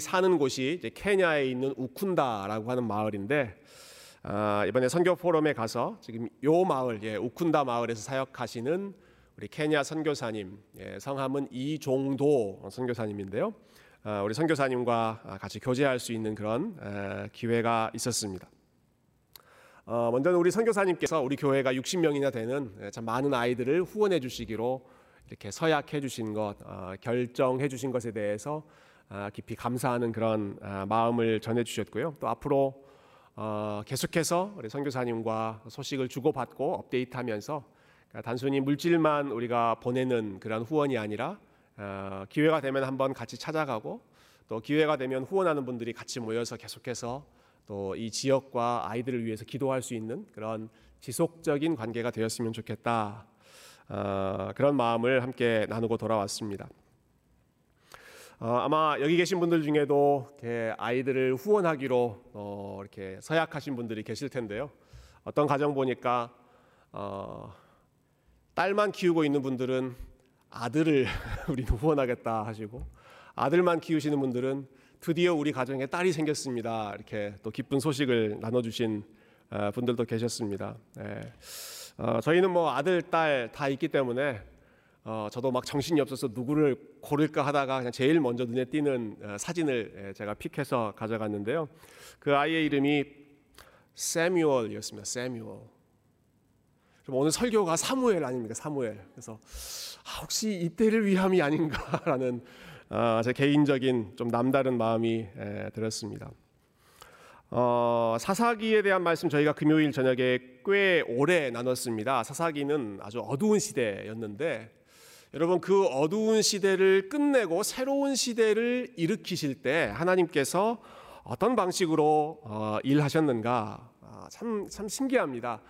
사는 곳이 케냐에 있는 우쿤다라고 하는 마을인데 아, 이번에 선교 포럼에 가서 지금 요 마을, 예, 우쿤다 마을에서 사역하시는 우리 케냐 선교사님, 예, 성함은 이종도 선교사님인데요. 아, 우리 선교사님과 같이 교제할 수 있는 그런 에, 기회가 있었습니다. 어, 먼저는 우리 선교사님께서 우리 교회가 60명이나 되는 참 많은 아이들을 후원해 주시기로 이렇게 서약해 주신 것, 어, 결정해 주신 것에 대해서 아, 깊이 감사하는 그런 아, 마음을 전해 주셨고요. 또 앞으로 어, 계속해서 우리 선교사님과 소식을 주고받고 업데이트하면서 그러니까 단순히 물질만 우리가 보내는 그런 후원이 아니라 어, 기회가 되면 한번 같이 찾아가고 또 기회가 되면 후원하는 분들이 같이 모여서 계속해서 또 이 지역과 아이들을 위해서 기도할 수 있는 그런 지속적인 관계가 되었으면 좋겠다. 어, 그런 마음을 함께 나누고 돌아왔습니다. 어, 아마 여기 계신 분들 중에도 아이들을 후원하기로 어, 이렇게 서약하신 분들이 계실 텐데요. 어떤 가정 보니까 어, 딸만 키우고 있는 분들은 아들을 우리는 후원하겠다 하시고 아들만 키우시는 분들은 드디어 우리 가정에 딸이 생겼습니다. 이렇게 또 기쁜 소식을 나눠주신 어, 분들도 계셨습니다. 네. 어, 저희는 뭐 아들, 딸 다 있기 때문에 어, 저도 막 정신이 없어서 누구를 고를까 하다가 그냥 제일 먼저 눈에 띄는 어, 사진을 예, 제가 픽해서 가져갔는데요. 그 아이의 이름이 세뮤얼이었습니다. 세뮤얼. 오늘 설교가 사무엘 아닙니까? 사무엘. 그래서 아, 혹시 이때를 위함이 아닌가라는 어, 제 개인적인 좀 남다른 마음이 에, 들었습니다. 어, 사사기에 대한 말씀 저희가 금요일 저녁에 꽤 오래 나눴습니다. 사사기는 아주 어두운 시대였는데 여러분 그 어두운 시대를 끝내고 새로운 시대를 일으키실 때 하나님께서 어떤 방식으로 어, 일하셨는가 아, 참, 참 신기합니다.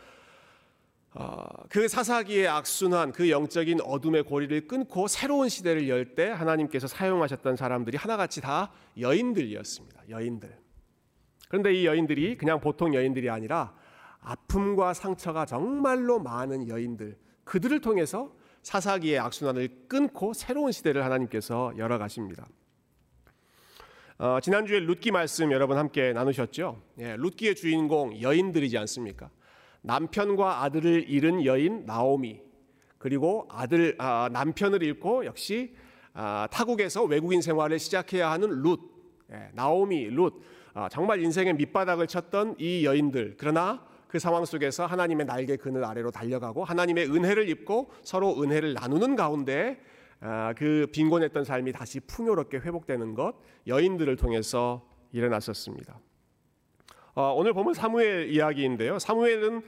어, 그 사사기의 악순환, 그 영적인 어둠의 고리를 끊고 새로운 시대를 열 때 하나님께서 사용하셨던 사람들이 하나같이 다 여인들이었습니다. 여인들. 그런데 이 여인들이 그냥 보통 여인들이 아니라 아픔과 상처가 정말로 많은 여인들, 그들을 통해서 사사기의 악순환을 끊고 새로운 시대를 하나님께서 열어가십니다. 어, 지난주에 룻기 말씀 여러분 함께 나누셨죠? 예, 룻기의 주인공 여인들이지 않습니까? 남편과 아들을 잃은 여인 나오미 그리고 아들 아, 남편을 잃고 역시 아, 타국에서 외국인 생활을 시작해야 하는 룻 예, 나오미 룻 아, 정말 인생의 밑바닥을 쳤던 이 여인들 그러나 그 상황 속에서 하나님의 날개 그늘 아래로 달려가고 하나님의 은혜를 입고 서로 은혜를 나누는 가운데 아, 그 빈곤했던 삶이 다시 풍요롭게 회복되는 것 여인들을 통해서 일어났었습니다. 어, 오늘 보면 사무엘 이야기인데요. 사무엘은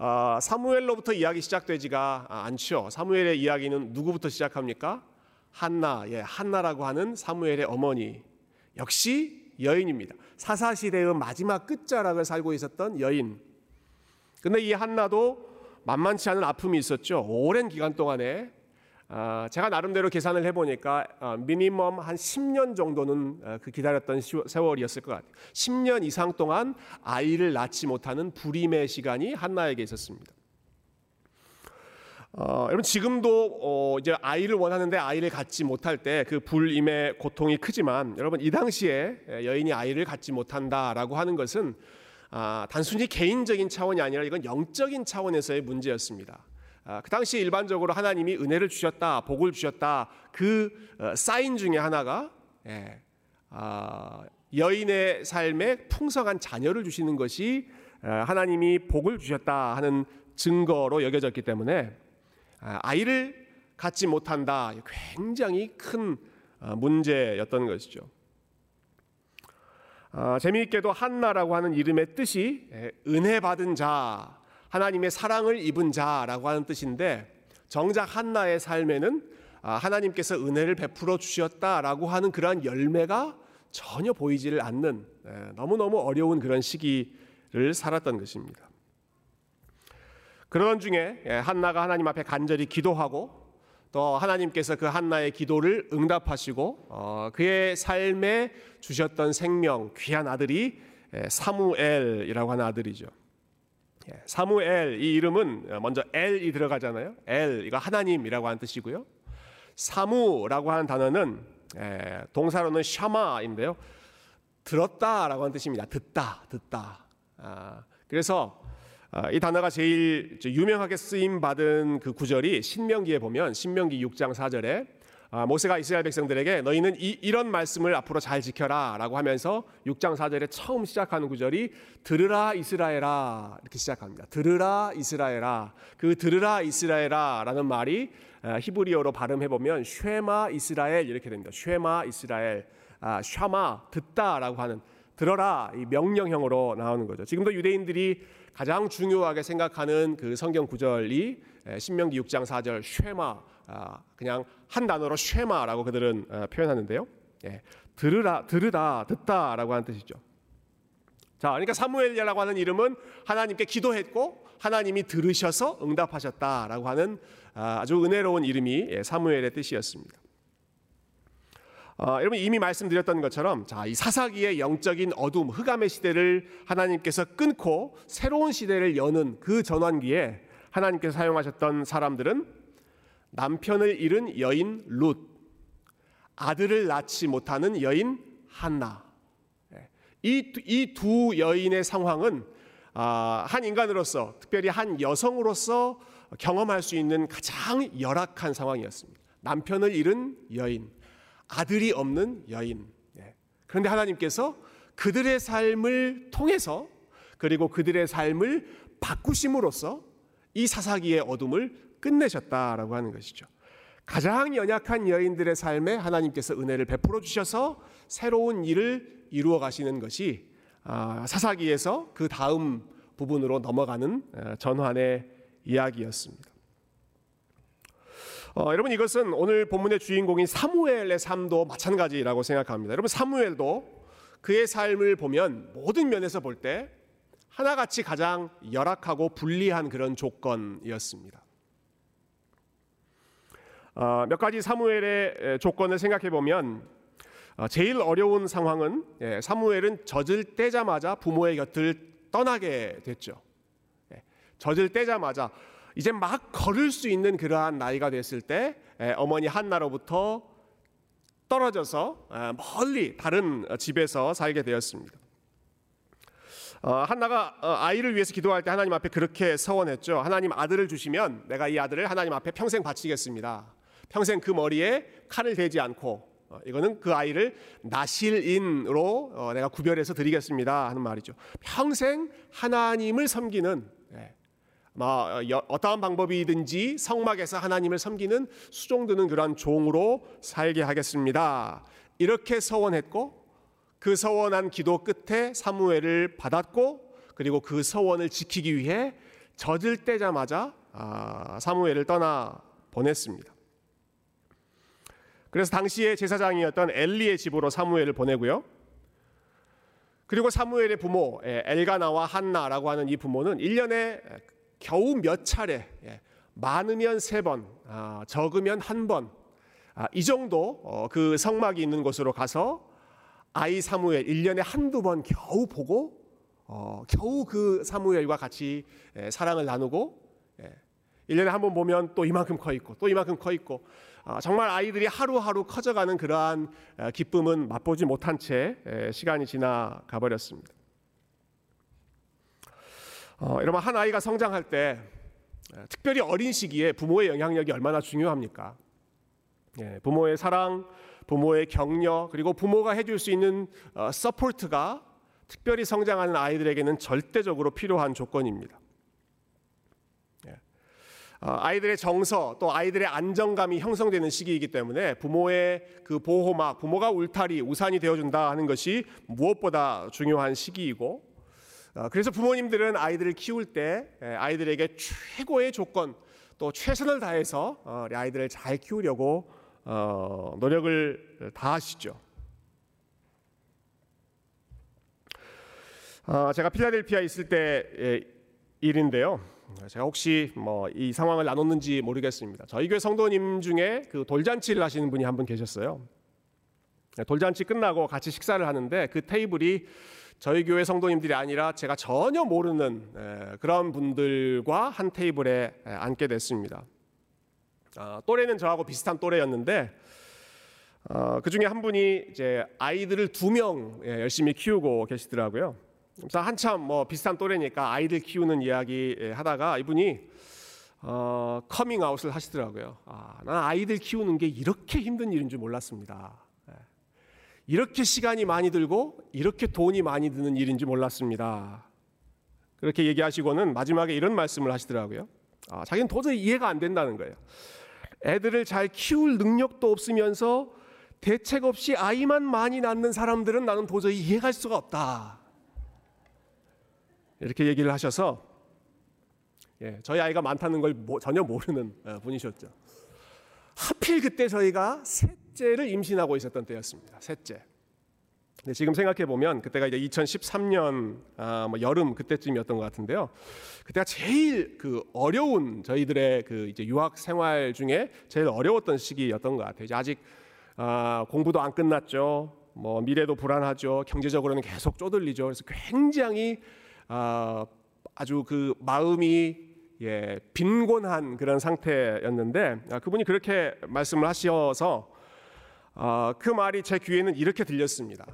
어, 사무엘로부터 이야기 시작되지가 않죠. 사무엘의 이야기는 누구부터 시작합니까? 한나, 예, 한나라고 하는 사무엘의 어머니. 역시 여인입니다. 사사 시대의 마지막 끝자락을 살고 있었던 여인. 근데 이 한나도 만만치 않은 아픔이 있었죠. 오랜 기간 동안에 아, 제가 나름대로 계산을 해보니까 어, 미니멈 한 10년 정도는 어, 그 기다렸던 세월이었을 것 같아요. 10년 이상 동안 아이를 낳지 못하는 불임의 시간이 한나에게 있었습니다. 어, 여러분 지금도 어, 이제 아이를 원하는데 아이를 갖지 못할 때 그 불임의 고통이 크지만 여러분 이 당시에 여인이 아이를 갖지 못한다라고 하는 것은 아, 단순히 개인적인 차원이 아니라 이건 영적인 차원에서의 문제였습니다. 아, 그 당시 일반적으로 하나님이 은혜를 주셨다, 복을 주셨다 그 어, 사인 중에 하나가 예, 아, 여인의 삶에 풍성한 자녀를 주시는 것이 어, 하나님이 복을 주셨다 하는 증거로 여겨졌기 때문에 아, 아이를 갖지 못한다 굉장히 큰 어, 문제였던 것이죠. 어, 재미있게도 한나라고 하는 이름의 뜻이 예, 은혜 받은 자, 하나님의 사랑을 입은 자라고 하는 뜻인데 정작 한나의 삶에는 아, 하나님께서 은혜를 베풀어 주셨다라고 하는 그러한 열매가 전혀 보이지를 않는 예, 너무너무 어려운 그런 시기를 살았던 것입니다. 그런 중에 예, 한나가 하나님 앞에 간절히 기도하고 또 하나님께서 그 한나의 기도를 응답하시고 어, 그의 삶에 주셨던 생명 귀한 아들이 사무엘이라고 하는 아들이죠. 예, 사무엘 이 이름은 먼저 엘이 들어가잖아요. 엘 이거 하나님이라고 하는 뜻이고요. 사무라고 하는 단어는 예, 동사로는 샤마인데요. 들었다라고 하는 뜻입니다. 듣다, 듣다. 아, 그래서 아, 이 단어가 제일 유명하게 쓰임 받은 그 구절이 신명기에 보면 신명기 6장 4절에 아, 모세가 이스라엘 백성들에게 너희는 이, 런 말씀을 앞으로 잘 지켜라라고 하면서 6장 4절에 처음 시작하는 구절이 들으라 이스라엘아 이렇게 시작합니다. 들으라 이스라엘아 그 들으라 이스라엘아라는 말이 아, 히브리어로 발음해 보면 쉐마 이스라엘 이렇게 됩니다. 쉐마 이스라엘 아, 샤마 듣다라고 하는 들어라 이 명령형으로 나오는 거죠. 지금도 유대인들이 가장 중요하게 생각하는 그 성경 구절이 신명기 6장 4절 쉐마 아, 그냥 한 단어로 쉐마라고 그들은 어, 표현하는데요. 예, 들으라, 들으다, 듣다라고 하는 뜻이죠. 자, 그러니까 사무엘이라고 하는 이름은 하나님께 기도했고 하나님이 들으셔서 응답하셨다라고 하는 아, 아주 은혜로운 이름이 예, 사무엘의 뜻이었습니다. 어, 여러분 이미 말씀드렸던 것처럼 자, 이 사사기의 영적인 어둠, 흑암의 시대를 하나님께서 끊고 새로운 시대를 여는 그 전환기에 하나님께서 사용하셨던 사람들은 남편을 잃은 여인 룻, 아들을 낳지 못하는 여인 한나. 예. 이이 두 여인의 상황은 아, 한 인간으로서 특별히 한 여성으로서 경험할 수 있는 가장 열악한 상황이었습니다. 남편을 잃은 여인, 아들이 없는 여인. 예. 그런데 하나님께서 그들의 삶을 통해서 그리고 그들의 삶을 바꾸심으로써 이 사사기의 어둠을 끝내셨다라고 하는 것이죠. 가장 연약한 여인들의 삶에 하나님께서 은혜를 베풀어 주셔서 새로운 일을 이루어 가시는 것이 아, 사사기에서 그 다음 부분으로 넘어가는 어, 전환의 이야기였습니다. 어, 여러분 이것은 오늘 본문의 주인공인 사무엘의 삶도 마찬가지라고 생각합니다. 여러분 사무엘도 그의 삶을 보면 모든 면에서 볼 때 하나같이 가장 열악하고 불리한 그런 조건이었습니다. 어, 몇 가지 사무엘의 조건을 생각해 보면 어, 제일 어려운 상황은 예, 사무엘은 젖을 떼자마자 부모의 곁을 떠나게 됐죠. 예, 젖을 떼자마자 이제 막 걸을 수 있는 그러한 나이가 됐을 때 예, 어머니 한나로부터 떨어져서 멀리 다른 집에서 살게 되었습니다. 어, 한나가 아이를 위해서 기도할 때 하나님 앞에 그렇게 서원했죠. 하나님 아들을 주시면 내가 이 아들을 하나님 앞에 평생 바치겠습니다. 평생 그 머리에 칼을 대지 않고 어, 이거는 그 아이를 나실인으로 어, 내가 구별해서 드리겠습니다 하는 말이죠. 평생 하나님을 섬기는 예, 뭐 어떠한 방법이든지 성막에서 하나님을 섬기는 수종드는 그러한 종으로 살게 하겠습니다. 이렇게 서원했고 그 서원한 기도 끝에 사무엘을 받았고 그리고 그 서원을 지키기 위해 젖을 떼자마자 아, 사무엘을 떠나 보냈습니다. 그래서 당시의 제사장이었던 엘리의 집으로 사무엘을 보내고요. 그리고 사무엘의 부모 예, 엘가나와 한나라고 하는 이 부모는 1년에 겨우 몇 차례 예, 많으면 세 번, 아, 적으면 한 번, 아, 이 정도 어, 그 성막이 있는 곳으로 가서 아이 사무엘 1년에 한두 번 겨우 보고 어, 겨우 그 사무엘과 같이 예, 사랑을 나누고 1년에 한 번 보면 또 이만큼 커 있고 또 이만큼 커 있고 아, 정말 아이들이 하루하루 커져가는 그러한 기쁨은 맛보지 못한 채 시간이 지나가 버렸습니다. 어, 여러분 한 아이가 성장할 때 특별히 어린 시기에 부모의 영향력이 얼마나 중요합니까? 예, 부모의 사랑, 부모의 격려, 그리고 부모가 해줄 수 있는 어, support가 특별히 성장하는 아이들에게는 절대적으로 필요한 조건입니다. 어, 아이들의 정서 또 아이들의 안정감이 형성되는 시기이기 때문에 부모의 그 보호막, 부모가 울타리, 우산이 되어준다 하는 것이 무엇보다 중요한 시기이고 어, 그래서 부모님들은 아이들을 키울 때 아이들에게 최고의 조건 또 최선을 다해서 어, 아이들을 잘 키우려고 노력을 다하시죠. 제가 필라델피아 있을 때 일인데요. 제가 혹시 뭐 이 상황을 나눴는지 모르겠습니다. 저희 교회 성도님 중에 그 돌잔치를 하시는 분이 한 분 계셨어요. 네, 돌잔치 끝나고 같이 식사를 하는데 그 테이블이 저희 교회 성도님들이 아니라 제가 전혀 모르는 그런 분들과 한 테이블에 앉게 됐습니다. 아, 또래는 저하고 비슷한 또래였는데 어, 그 중에 한 분이 이제 아이들을 두명 예, 열심히 키우고 계시더라고요. 그래서 한참 뭐 비슷한 또래니까 아이들 키우는 이야기 예, 하다가 이분이 어, 커밍아웃을 하시더라고요. 아, 난 아이들 키우는 게 이렇게 힘든 일인 줄 몰랐습니다. 예. 이렇게 시간이 많이 들고 이렇게 돈이 많이 드는 일인지 몰랐습니다. 그렇게 얘기하시고는 마지막에 이런 말씀을 하시더라고요. 아, 자기는 도저히 이해가 안 된다는 거예요. 애들을 잘 키울 능력도 없으면서 대책 없이 아이만 많이 낳는 사람들은 나는 도저히 이해할 수가 없다. 이렇게 얘기를 하셔서 예, 저희 아이가 많다는 걸 모, 전혀 모르는 어, 분이셨죠. 하필 그때 저희가 셋 째를 임신하고 있었던 때였습니다. 셋째. 근데 지금 생각해 보면 그때가 이제 2013년 아, 뭐 여름 그때쯤이었던 것 같은데요. 그때가 제일 그 어려운 저희들의 그 이제 유학 생활 중에 제일 어려웠던 시기였던 것 같아요. 아직 아, 공부도 안 끝났죠. 뭐 미래도 불안하죠. 경제적으로는 계속 쪼들리죠. 그래서 굉장히 아, 아주 그 마음이 예, 빈곤한 그런 상태였는데 아, 그분이 그렇게 말씀을 하셔서 아, 그 말이 제 귀에는 이렇게 들렸습니다.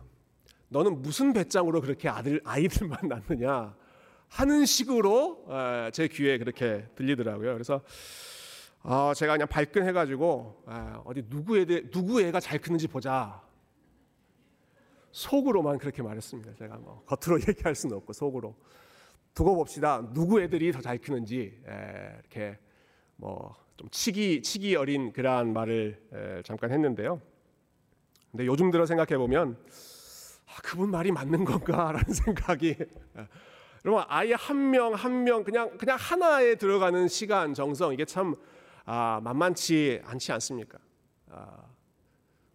너는 무슨 배짱으로 그렇게 아들 아이들만 낳느냐 하는 식으로 에, 제 귀에 그렇게 들리더라고요. 그래서 어, 제가 그냥 발끈해가지고 에, 어디 누구 애들 누구 애가 잘 크는지 보자. 속으로만 그렇게 말했습니다. 제가 뭐 겉으로 얘기할 수는 없고 속으로 두고 봅시다. 누구 애들이 더 잘 크는지 에, 이렇게 뭐 좀 치기 치기 어린 그러한 말을 에, 잠깐 했는데요. 근데 요즘 들어 생각해 보면 아, 그분 말이 맞는 건가라는 생각이 여러분 아예 한 명 한 명 그냥 그냥 하나에 들어가는 시간 정성 이게 참 아, 만만치 않지 않습니까? 아,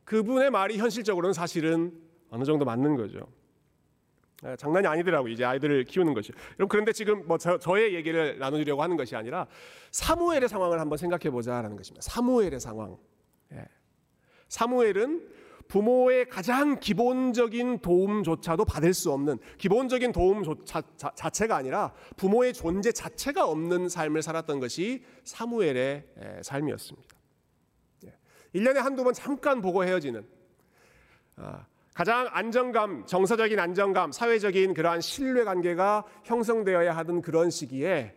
그분의 말이 현실적으로는 사실은 어느 정도 맞는 거죠. 아, 장난이 아니더라고 이제 아이들을 키우는 것이. 여러분 그런데 지금 뭐 저, 저의 얘기를 나누려고 하는 것이 아니라 사무엘의 상황을 한번 생각해 보자라는 것입니다. 사무엘의 상황. 예. 사무엘은 부모의 가장 기본적인 도움조차도 받을 수 없는 기본적인 도움 자, 자, 체가 아니라 부모의 존재 자체가 없는 삶을 살았던 것이 사무엘의 삶이었습니다. 1년에 예. 한두 번 잠깐 보고 헤어지는 아, 가장 안정감, 정서적인 안정감, 사회적인 그러한 신뢰 관계가 형성되어야 하던 그런 시기에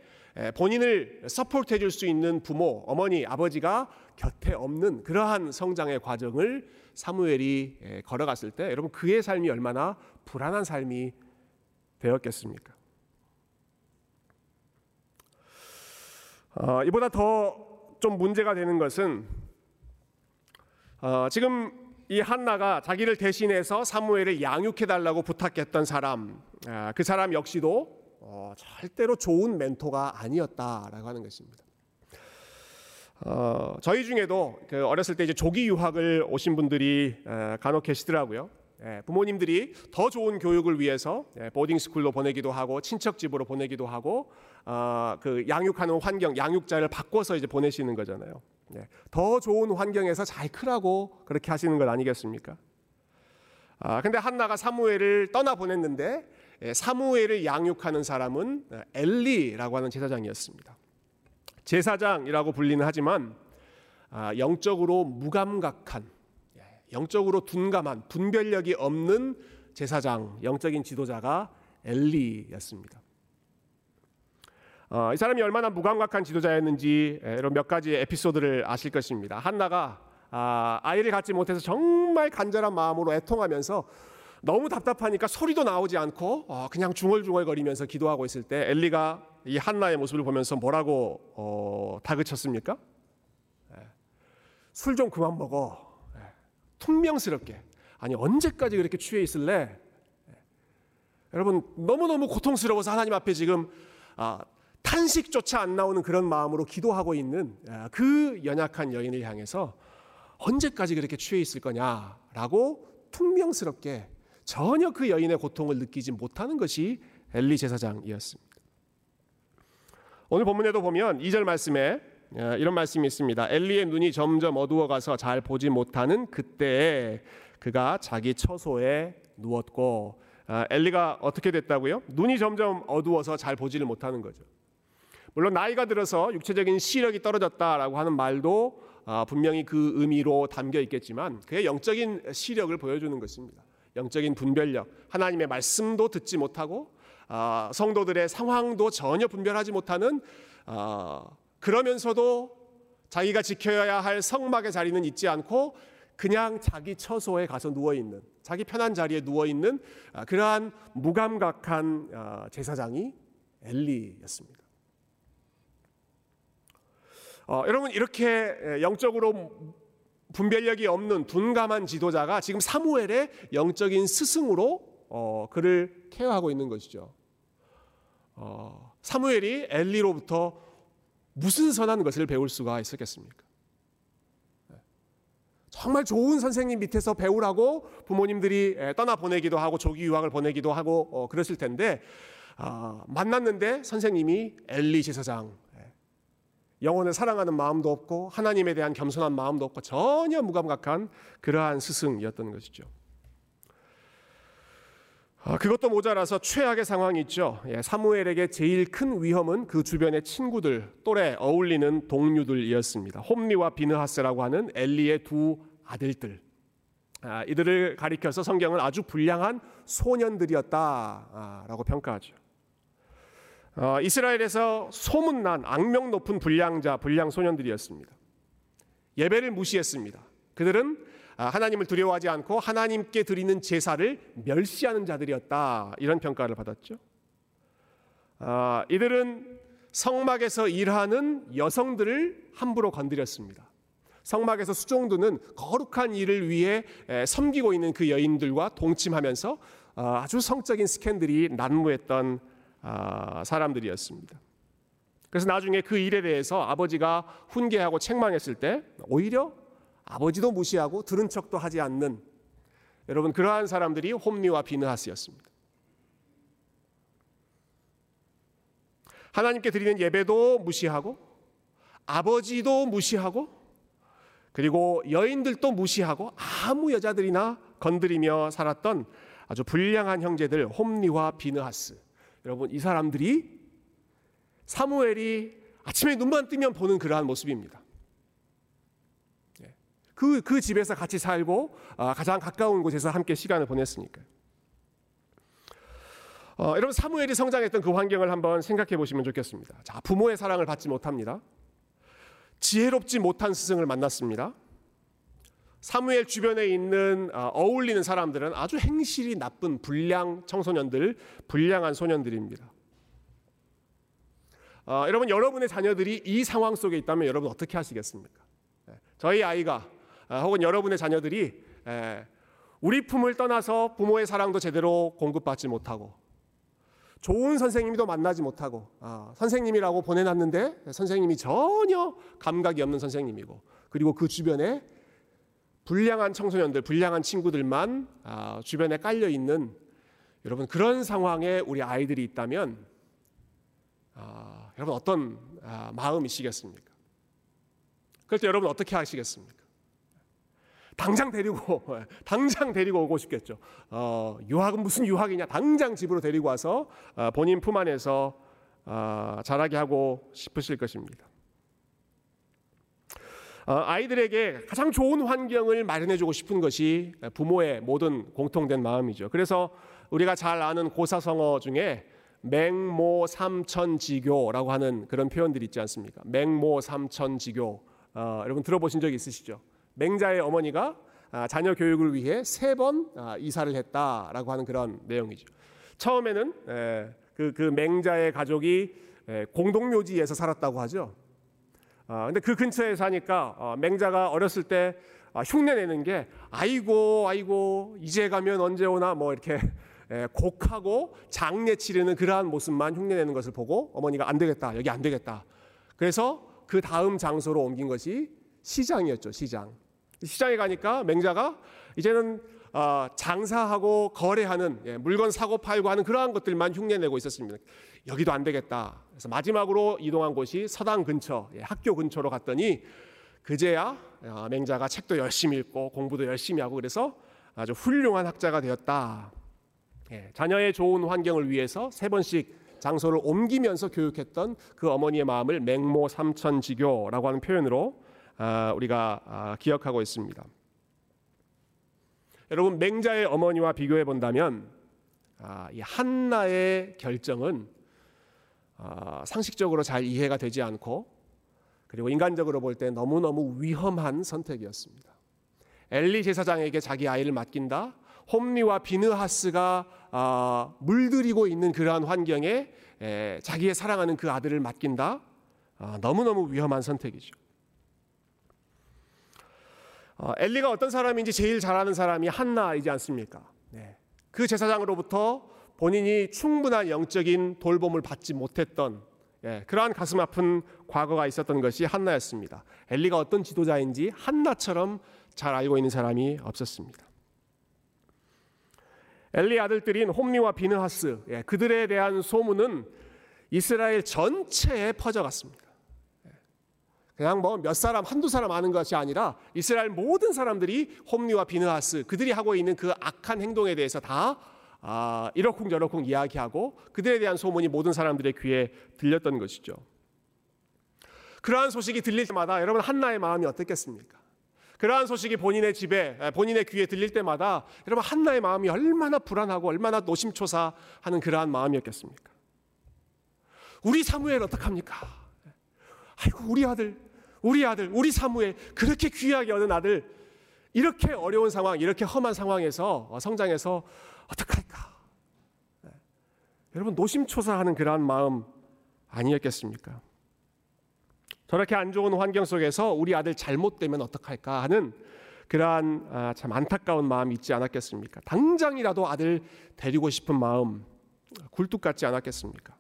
본인을 서포트해 줄 수 있는 부모, 어머니, 아버지가 곁에 없는 그러한 성장의 과정을 사무엘이 걸어갔을 때 여러분 그의 삶이 얼마나 불안한 삶이 되었겠습니까? 어, 이보다 더 좀 문제가 되는 것은 어, 지금 이 한나가 자기를 대신해서 사무엘을 양육해 달라고 부탁했던 사람, 아, 그 사람 역시도 어, 절대로 좋은 멘토가 아니었다라고 하는 것입니다. 어, 저희 중에도 그 어렸을 때 이제 조기 유학을 오신 분들이 에, 간혹 계시더라고요. 예, 부모님들이 더 좋은 교육을 위해서 예, 보딩 스쿨로 보내기도 하고 친척 집으로 보내기도 하고 어, 그 양육하는 환경, 양육자를 바꿔서 이제 보내시는 거잖아요. 예, 더 좋은 환경에서 잘 크라고 그렇게 하시는 것 아니겠습니까? 아, 근데 한나가 사무엘을 떠나 보냈는데 예, 사무엘을 양육하는 사람은 엘리라고 하는 제사장이었습니다. 제사장이라고 불리는 하지만 아, 영적으로 무감각한, 예, 영적으로 둔감한 분별력이 없는 제사장, 영적인 지도자가 엘리였습니다. 어, 이 사람이 얼마나 무감각한 지도자였는지 예, 이런 몇 가지 에피소드를 아실 것입니다. 한나가 아, 아이를 갖지 못해서 정말 간절한 마음으로 애통하면서 너무 답답하니까 소리도 나오지 않고 어, 그냥 중얼중얼거리면서 기도하고 있을 때 엘리가 이 한나의 모습을 보면서 뭐라고 어, 다그쳤습니까? 예. 술좀 그만 먹어. 예. 퉁명스럽게. 아니 언제까지 그렇게 취해 있을래? 예. 여러분 너무너무 고통스러워서 하나님 앞에 지금 아, 탄식조차 안 나오는 그런 마음으로 기도하고 있는 아, 그 연약한 여인을 향해서 언제까지 그렇게 취해 있을 거냐라고 퉁명스럽게 전혀 그 여인의 고통을 느끼지 못하는 것이 엘리 제사장이었습니다. 오늘 본문에도 보면 2절 말씀에 어, 이런 말씀이 있습니다. 엘리의 눈이 점점 어두워가서 잘 보지 못하는 그때에 그가 자기 처소에 누웠고 어, 엘리가 어떻게 됐다고요? 눈이 점점 어두워서 잘 보지를 못하는 거죠. 물론 나이가 들어서 육체적인 시력이 떨어졌다라고 하는 말도 아, 분명히 그 의미로 담겨 있겠지만 그의 영적인 시력을 보여주는 것입니다. 영적인 분별력, 하나님의 말씀도 듣지 못하고 아, 성도들의 상황도 전혀 분별하지 못하는 아, 그러면서도 자기가 지켜야 할 성막의 자리는 잊지 않고 그냥 자기 처소에 가서 누워 있는 자기 편한 자리에 누워 있는 그러한 무감각한 제사장이 엘리였습니다. 어, 여러분 이렇게 영적으로 분별력이 없는 둔감한 지도자가 지금 사무엘의 영적인 스승으로 어, 그를 케어하고 있는 것이죠. 어, 사무엘이 엘리로부터 무슨 선한 것을 배울 수가 있었겠습니까? 네. 정말 좋은 선생님 밑에서 배우라고 부모님들이 떠나 보내기도 하고 조기 유학을 보내기도 하고 어, 그랬을 텐데 아, 만났는데 선생님이 엘리 제사장 영혼을 사랑하는 마음도 없고 하나님에 대한 겸손한 마음도 없고 전혀 무감각한 그러한 스승이었던 것이죠. 아, 그것도 모자라서 최악의 상황이 있죠. 예, 사무엘에게 제일 큰 위험은 그 주변의 친구들, 또래 어울리는 동료들이었습니다. 홈리와 비느하스라고 하는 엘리의 두 아들들. 아, 이들을 가리켜서 성경은 아주 불량한 소년들이었다라고 평가하죠. 어, 이스라엘에서 소문난 악명 높은 불량자, 불량 소년들이었습니다. 예배를 무시했습니다. 그들은 아, 하나님을 두려워하지 않고 하나님께 드리는 제사를 멸시하는 자들이었다. 이런 평가를 받았죠. 아, 이들은 성막에서 일하는 여성들을 함부로 건드렸습니다. 성막에서 수종드는 거룩한 일을 위해 섬기고 있는 그 여인들과 동침하면서 아, 아주 성적인 스캔들이 난무했던 아, 사람들이었습니다. 그래서 나중에 그 일에 대해서 아버지가 훈계하고 책망했을 때 오히려 아버지도 무시하고 들은 척도 하지 않는 여러분 그러한 사람들이 홈리와 비느하스였습니다. 하나님께 드리는 예배도 무시하고 아버지도 무시하고 그리고 여인들도 무시하고 아무 여자들이나 건드리며 살았던 아주 불량한 형제들 홈리와 비느하스 여러분 이 사람들이 사무엘이 아침에 눈만 뜨면 보는 그러한 모습입니다. 그, 그 집에서 같이 살고 아, 가장 가까운 곳에서 함께 시간을 보냈으니까요. 어, 여러분 사무엘이 성장했던 그 환경을 한번 생각해 보시면 좋겠습니다. 자, 부모의 사랑을 받지 못합니다. 지혜롭지 못한 스승을 만났습니다. 사무엘 주변에 있는 아, 어울리는 사람들은 아주 행실이 나쁜 불량 청소년들, 불량한 소년들입니다. 어, 여러분 여러분의 자녀들이 이 상황 속에 있다면 여러분 어떻게 하시겠습니까? 네, 저희 아이가 아, 혹은 여러분의 자녀들이 에, 우리 품을 떠나서 부모의 사랑도 제대로 공급받지 못하고 좋은 선생님도 만나지 못하고 아, 선생님이라고 보내놨는데 선생님이 전혀 감각이 없는 선생님이고 그리고 그 주변에 불량한 청소년들, 불량한 친구들만 아, 주변에 깔려 있는 여러분 그런 상황에 우리 아이들이 있다면 아, 여러분 어떤 아, 마음이시겠습니까? 그럴 때 여러분 어떻게 하시겠습니까? 당장 데리고 당장 데리고 오고 싶겠죠. 어, 유학은 무슨 유학이냐? 당장 집으로 데리고 와서 어, 본인 품 안에서 어, 자라게 하고 싶으실 것입니다. 어, 아이들에게 가장 좋은 환경을 마련해주고 싶은 것이 부모의 모든 공통된 마음이죠. 그래서 우리가 잘 아는 고사성어 중에 맹모 삼천지교라고 하는 그런 표현들이 있지 않습니까? 맹모 삼천지교 어, 여러분 들어보신 적 있으시죠? 맹자의 어머니가 아, 자녀 교육을 위해 세번 아, 이사를 했다라고 하는 그런 내용이죠. 처음에는 그, 그 맹자의 가족이 공동묘지에서 살았다고 하죠. 아, 근데 그 근처에 사니까 어, 맹자가 어렸을 때 아, 흉내 내는 게 아이고 아이고 이제 가면 언제 오나 뭐 이렇게 에, 곡하고 장례 치르는 그러한 모습만 흉내 내는 것을 보고 어머니가 안 되겠다 여기 안 되겠다 그래서 그 다음 장소로 옮긴 것이 시장이었죠 시장 시장에 가니까 맹자가 이제는 어, 장사하고 거래하는 예, 물건 사고 팔고 하는 그러한 것들만 흉내 내고 있었습니다. 여기도 안 되겠다. 그래서 마지막으로 이동한 곳이 서당 근처, 예, 학교 근처로 갔더니 그제야 어, 맹자가 책도 열심히 읽고 공부도 열심히 하고 그래서 아주 훌륭한 학자가 되었다. 예, 자녀의 좋은 환경을 위해서 세 번씩 장소를 옮기면서 교육했던 그 어머니의 마음을 맹모 삼천지교라고 하는 표현으로 아, 우리가 아, 기억하고 있습니다. 여러분 맹자의 어머니와 비교해 본다면 아, 이 한나의 결정은 상식적으로 잘 이해가 되지 않고 그리고 인간적으로 볼 때 너무너무 위험한 선택이었습니다. 엘리 제사장에게 자기 아이를 맡긴다. 홈리와 비느하스가 물들이고 있는 그러한 환경에 자기의 사랑하는 그 아들을 맡긴다. 너무너무 위험한 선택이죠. 어, 엘리가 어떤 사람인지 제일 잘 아는 사람이 한나이지 않습니까? 네. 그 제사장으로부터 본인이 충분한 영적인 돌봄을 받지 못했던 예, 그러한 가슴 아픈 과거가 있었던 것이 한나였습니다. 엘리가 어떤 지도자인지 한나처럼 잘 알고 있는 사람이 없었습니다. 엘리 아들들인 홈리와 비느하스 예, 그들에 대한 소문은 이스라엘 전체에 퍼져갔습니다. 그냥 뭐 몇 사람 한두 사람 아는 것이 아니라 이스라엘 모든 사람들이 홈리와 비느하스 그들이 하고 있는 그 악한 행동에 대해서 다 아, 이러쿵 저러쿵 이야기하고 그들에 대한 소문이 모든 사람들의 귀에 들렸던 것이죠. 그러한 소식이 들릴 때마다 여러분 한나의 마음이 어떻겠습니까? 그러한 소식이 본인의 집에 본인의 귀에 들릴 때마다 여러분 한나의 마음이 얼마나 불안하고 얼마나 노심초사하는 그러한 마음이었겠습니까? 우리 사무엘 어떡합니까? 아이고 우리 아들 우리 아들, 우리 사무엘 그렇게 귀하게 얻은 아들 이렇게 어려운 상황, 이렇게 험한 상황에서 어, 성장해서 어떡할까? 네. 여러분 노심초사하는 그러한 마음 아니었겠습니까? 저렇게 안 좋은 환경 속에서 우리 아들 잘못되면 어떡할까 하는 그러한 아, 참 안타까운 마음이 있지 않았겠습니까? 당장이라도 아들 데리고 싶은 마음 굴뚝 같지 않았겠습니까?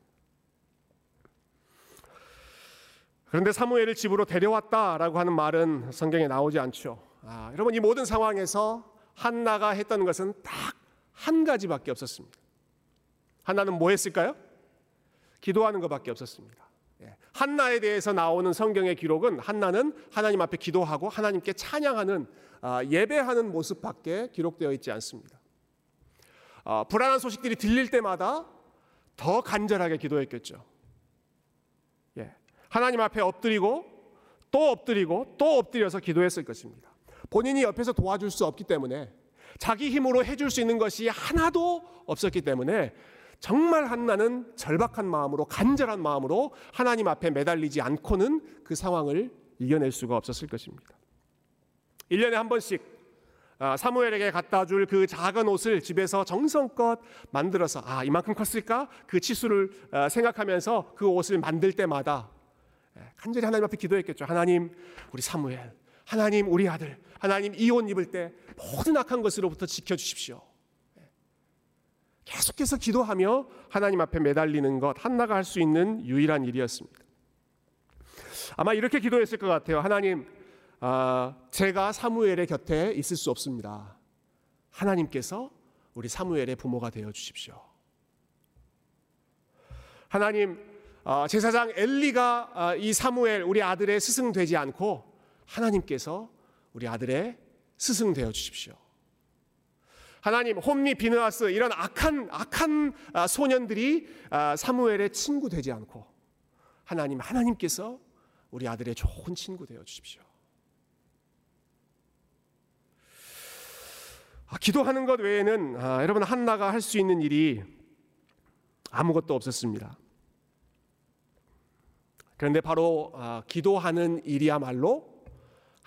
그런데 사무엘을 집으로 데려왔다라고 하는 말은 성경에 나오지 않죠. 아, 여러분 이 모든 상황에서 한나가 했던 것은 딱 한 가지밖에 없었습니다. 한나는 뭐 했을까요? 기도하는 것밖에 없었습니다. 예. 한나에 대해서 나오는 성경의 기록은 한나는 하나님 앞에 기도하고 하나님께 찬양하는 아, 예배하는 모습밖에 기록되어 있지 않습니다. 아, 불안한 소식들이 들릴 때마다 더 간절하게 기도했겠죠. 하나님 앞에 엎드리고 또 엎드리고 또 엎드려서 기도했을 것입니다. 본인이 옆에서 도와줄 수 없기 때문에 자기 힘으로 해줄 수 있는 것이 하나도 없었기 때문에 정말 한나는 절박한 마음으로 간절한 마음으로 하나님 앞에 매달리지 않고는 그 상황을 이겨낼 수가 없었을 것입니다. 1년에 한 번씩 아, 사무엘에게 갖다 줄 그 작은 옷을 집에서 정성껏 만들어서 아 이만큼 컸을까 그 치수를 아, 생각하면서 그 옷을 만들 때마다 예, 간절히 하나님 앞에 기도했겠죠. 하나님, 우리 사무엘, 하나님, 우리 아들, 하나님 이옷 입을 때 모든 악한 것으로부터 지켜주십시오. 예. 계속해서 기도하며 하나님 앞에 매달리는 것 한나가 할 수 있는 유일한 일이었습니다. 아마 이렇게 기도했을 것 같아요. 하나님, 아, 제가 사무엘의 곁에 있을 수 없습니다. 하나님께서 우리 사무엘의 부모가 되어 주십시오. 하나님, 어, 제사장 엘리가 어, 이 사무엘 우리 아들의 스승 되지 않고 하나님께서 우리 아들의 스승 되어 주십시오. 하나님 홈리 비느하스 이런 악한 악한 아, 소년들이 아, 사무엘의 친구 되지 않고 하나님 하나님께서 우리 아들의 좋은 친구 되어 주십시오. 아, 기도하는 것 외에는 여러분 한나가 할 수 있는 일이 아무것도 없었습니다. 그런데 바로 아, 기도하는 일이야말로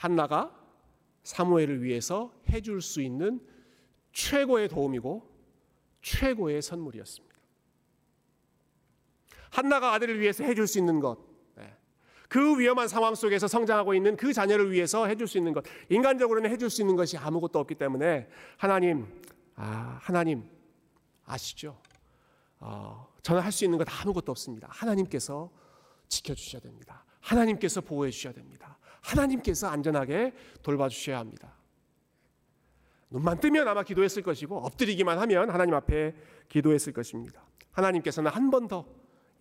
한나가 사무엘을 위해서 해줄 수 있는 최고의 도움이고 최고의 선물이었습니다. 한나가 아들을 위해서 해줄 수 있는 것, 네. 그 위험한 상황 속에서 성장하고 있는 그 자녀를 위해서 해줄 수 있는 것, 인간적으로는 해줄 수 있는 것이 아무것도 없기 때문에 하나님, 아 하나님 아시죠? 어, 저는 할 수 있는 것 아무것도 없습니다. 하나님께서 지켜주셔야 됩니다. 하나님께서 보호해 주셔야 됩니다. 하나님께서 안전하게 돌봐주셔야 합니다. 눈만 뜨면 아마 기도했을 것이고 엎드리기만 하면 하나님 앞에 기도했을 것입니다. 하나님께서는 한 번더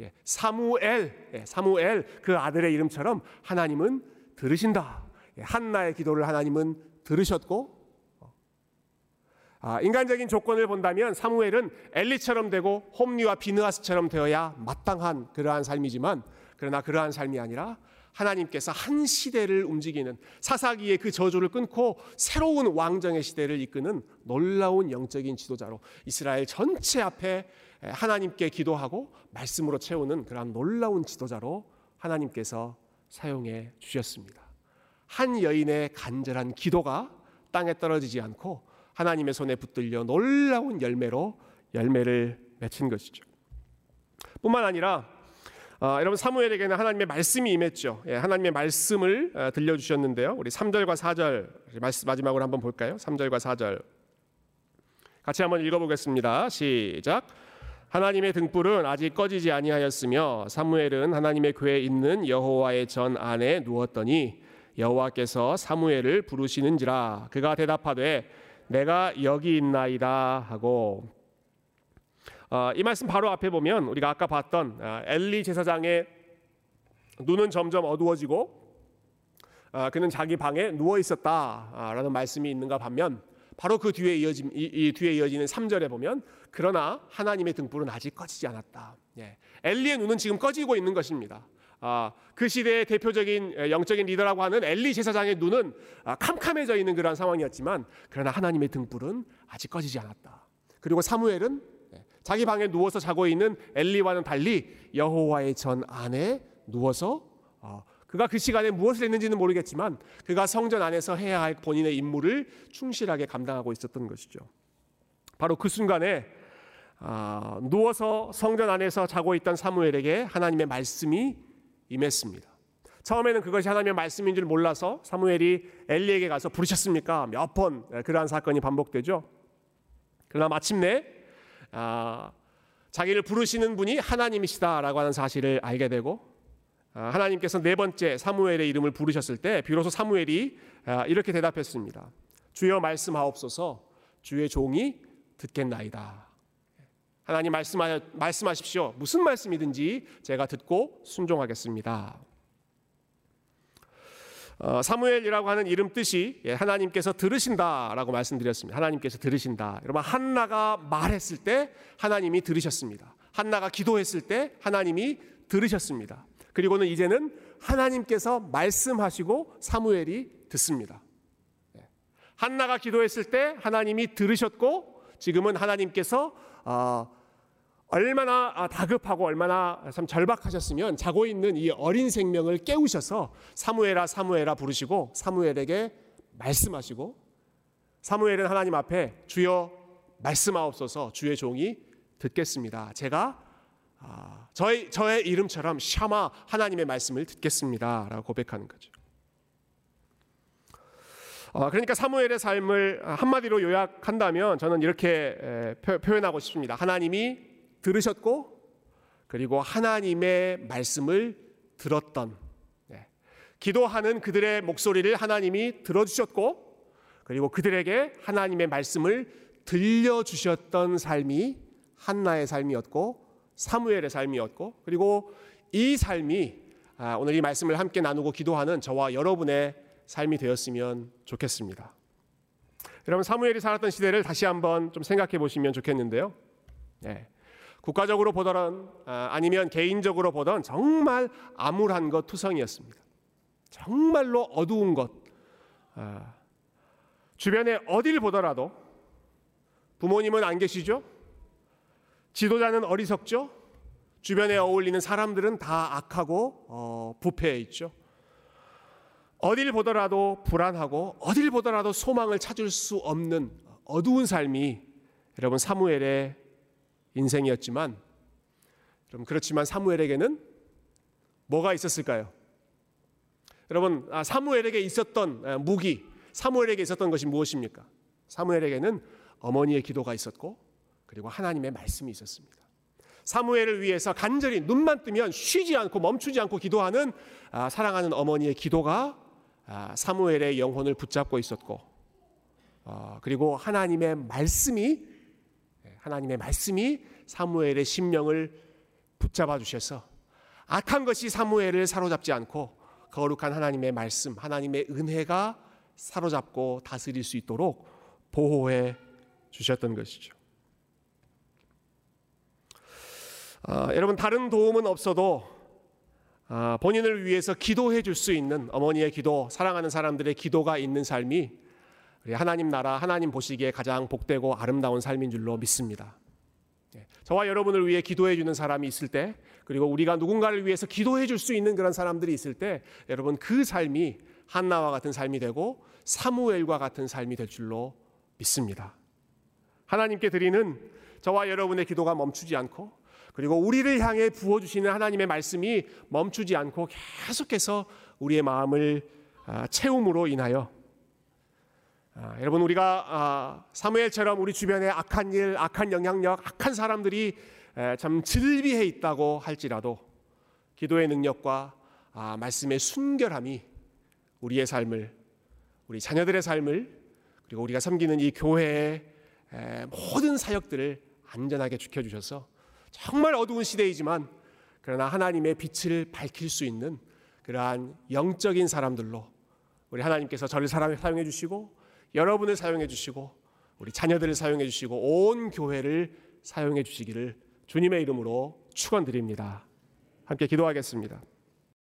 예, 사무엘, 예, 사무엘 그 아들의 이름처럼 하나님은 들으신다. 예, 한나의 기도를 하나님은 들으셨고 아, 인간적인 조건을 본다면 사무엘은 엘리처럼 되고 홈리와 비느하스처럼 되어야 마땅한 그러한 삶이지만 그러나 그러한 삶이 아니라 하나님께서 한 시대를 움직이는 사사기의 그 저주를 끊고 새로운 왕정의 시대를 이끄는 놀라운 영적인 지도자로 이스라엘 전체 앞에 하나님께 기도하고 말씀으로 채우는 그러한 놀라운 지도자로 하나님께서 사용해 주셨습니다. 한 여인의 간절한 기도가 땅에 떨어지지 않고 하나님의 손에 붙들려 놀라운 열매로 열매를 맺힌 것이죠. 뿐만 아니라 어, 여러분 사무엘에게는 하나님의 말씀이 임했죠. 예, 하나님의 말씀을 어, 들려주셨는데요. 우리 3절과 4절 마지막으로 한번 볼까요? 3절과 4절 같이 한번 읽어보겠습니다. 시작. 하나님의 등불은 아직 꺼지지 아니하였으며 사무엘은 하나님의 궤에 있는 여호와의 전 안에 누웠더니 여호와께서 사무엘을 부르시는지라 그가 대답하되 내가 여기 있나이다 하고 어, 이 말씀 바로 앞에 보면 우리가 아까 봤던 어, 엘리 제사장의 눈은 점점 어두워지고 어, 그는 자기 방에 누워 있었다라는 말씀이 있는가 반면 바로 그 뒤에 이어진 이, 이 뒤에 이어지는 3절에 보면 그러나 하나님의 등불은 아직 꺼지지 않았다. 예. 엘리의 눈은 지금 꺼지고 있는 것입니다. 아, 그 시대의 대표적인 영적인 리더라고 하는 엘리 제사장의 눈은 아, 캄캄해져 있는 그런 상황이었지만 그러나 하나님의 등불은 아직 꺼지지 않았다. 그리고 사무엘은 예, 자기 방에 누워서 자고 있는 엘리와는 달리 여호와의 전 안에 누워서 어, 그가 그 시간에 무엇을 했는지는 모르겠지만 그가 성전 안에서 해야 할 본인의 임무를 충실하게 감당하고 있었던 것이죠. 바로 그 순간에 아, 누워서 성전 안에서 자고 있던 사무엘에게 하나님의 말씀이 임했습니다. 처음에는 그것이 하나님의 말씀인 줄 몰라서 사무엘이 엘리에게 가서 부르셨습니까? 몇 번 그러한 사건이 반복되죠. 그러나 마침내 아, 자기를 부르시는 분이 하나님이시다라고 하는 사실을 알게 되고 아, 하나님께서 네 번째 사무엘의 이름을 부르셨을 때 비로소 사무엘이 아, 이렇게 대답했습니다. 주여 말씀하옵소서 주의 종이 듣겠나이다. 하나님 말씀하, 말씀하십시오. 무슨 말씀이든지 제가 듣고 순종하겠습니다. 어, 사무엘이라고 하는 이름 뜻이 예, 하나님께서 들으신다라고 말씀드렸습니다. 하나님께서 들으신다. 여러분 한나가 말했을 때 하나님이 들으셨습니다. 한나가 기도했을 때 하나님이 들으셨습니다. 그리고는 이제는 하나님께서 말씀하시고 사무엘이 듣습니다. 예. 한나가 기도했을 때 하나님이 들으셨고 지금은 하나님께서 어, 얼마나 아, 다급하고 얼마나 참 절박하셨으면 자고 있는 이 어린 생명을 깨우셔서 사무엘아 사무엘아 부르시고 사무엘에게 말씀하시고 사무엘은 하나님 앞에 주여 말씀하옵소서 주의 종이 듣겠습니다. 제가 아, 저의 저의 이름처럼 샤마 하나님의 말씀을 듣겠습니다 라고 고백하는 거죠. 어, 그러니까 사무엘의 삶을 한마디로 요약한다면 저는 이렇게 표현하고 싶습니다. 하나님이 들으셨고 그리고 하나님의 말씀을 들었던 네. 기도하는 그들의 목소리를 하나님이 들어주셨고 그리고 그들에게 하나님의 말씀을 들려주셨던 삶이 한나의 삶이었고 사무엘의 삶이었고 그리고 이 삶이 아, 오늘 이 말씀을 함께 나누고 기도하는 저와 여러분의 삶이 되었으면 좋겠습니다. 여러분 사무엘이 살았던 시대를 다시 한번 좀 생각해 보시면 좋겠는데요. 네. 국가적으로 보던 아, 아니면 개인적으로 보던 정말 암울한 것 투성이었습니다. 정말로 어두운 것. 아, 주변에 어딜 보더라도 부모님은 안 계시죠? 지도자는 어리석죠? 주변에 어울리는 사람들은 다 악하고 어, 부패해 있죠. 어딜 보더라도 불안하고 어딜 보더라도 소망을 찾을 수 없는 어두운 삶이 여러분 사무엘의 인생이었지만 좀 그렇지만 사무엘에게는 뭐가 있었을까요? 여러분 아, 사무엘에게 있었던 무기 사무엘에게 있었던 것이 무엇입니까? 사무엘에게는 어머니의 기도가 있었고 그리고 하나님의 말씀이 있었습니다. 사무엘을 위해서 간절히 눈만 뜨면 쉬지 않고 멈추지 않고 기도하는 아, 사랑하는 어머니의 기도가 아, 사무엘의 영혼을 붙잡고 있었고 그리고 하나님의 말씀이 하나님의 말씀이 사무엘의 심령을 붙잡아 주셔서 악한 것이 사무엘을 사로잡지 않고 거룩한 하나님의 말씀, 하나님의 은혜가 사로잡고 다스릴 수 있도록 보호해 주셨던 것이죠. 아, 여러분 다른 도움은 없어도 아, 본인을 위해서 기도해 줄 수 있는 어머니의 기도, 사랑하는 사람들의 기도가 있는 삶이 우리 하나님 나라, 하나님 보시기에 가장 복되고 아름다운 삶인 줄로 믿습니다. 예, 저와 여러분을 위해 기도해 주는 사람이 있을 때, 그리고 우리가 누군가를 위해서 기도해 줄 수 있는 그런 사람들이 있을 때, 여러분 그 삶이 한나와 같은 삶이 되고 사무엘과 같은 삶이 될 줄로 믿습니다. 하나님께 드리는 저와 여러분의 기도가 멈추지 않고 그리고 우리를 향해 부어 주시는 하나님의 말씀이 멈추지 않고 계속해서 우리의 마음을 아, 채움으로 인하여 아, 여러분 우리가 아, 사무엘처럼 우리 주변에 악한 일, 악한 영향력, 악한 사람들이 참 즐비해 있다고 할지라도 기도의 능력과 말씀의 순결함이 우리의 삶을 우리 자녀들의 삶을 그리고 우리가 섬기는 이 교회의 모든 사역들을 안전하게 지켜주셔서 정말 어두운 시대이지만 그러나 하나님의 빛을 밝힐 수 있는 그러한 영적인 사람들로 우리 하나님께서 저를 사용해 주시고 여러분을 사용해 주시고 우리 자녀들을 사용해 주시고 온 교회를 사용해 주시기를 주님의 이름으로 축원드립니다. 함께 기도하겠습니다.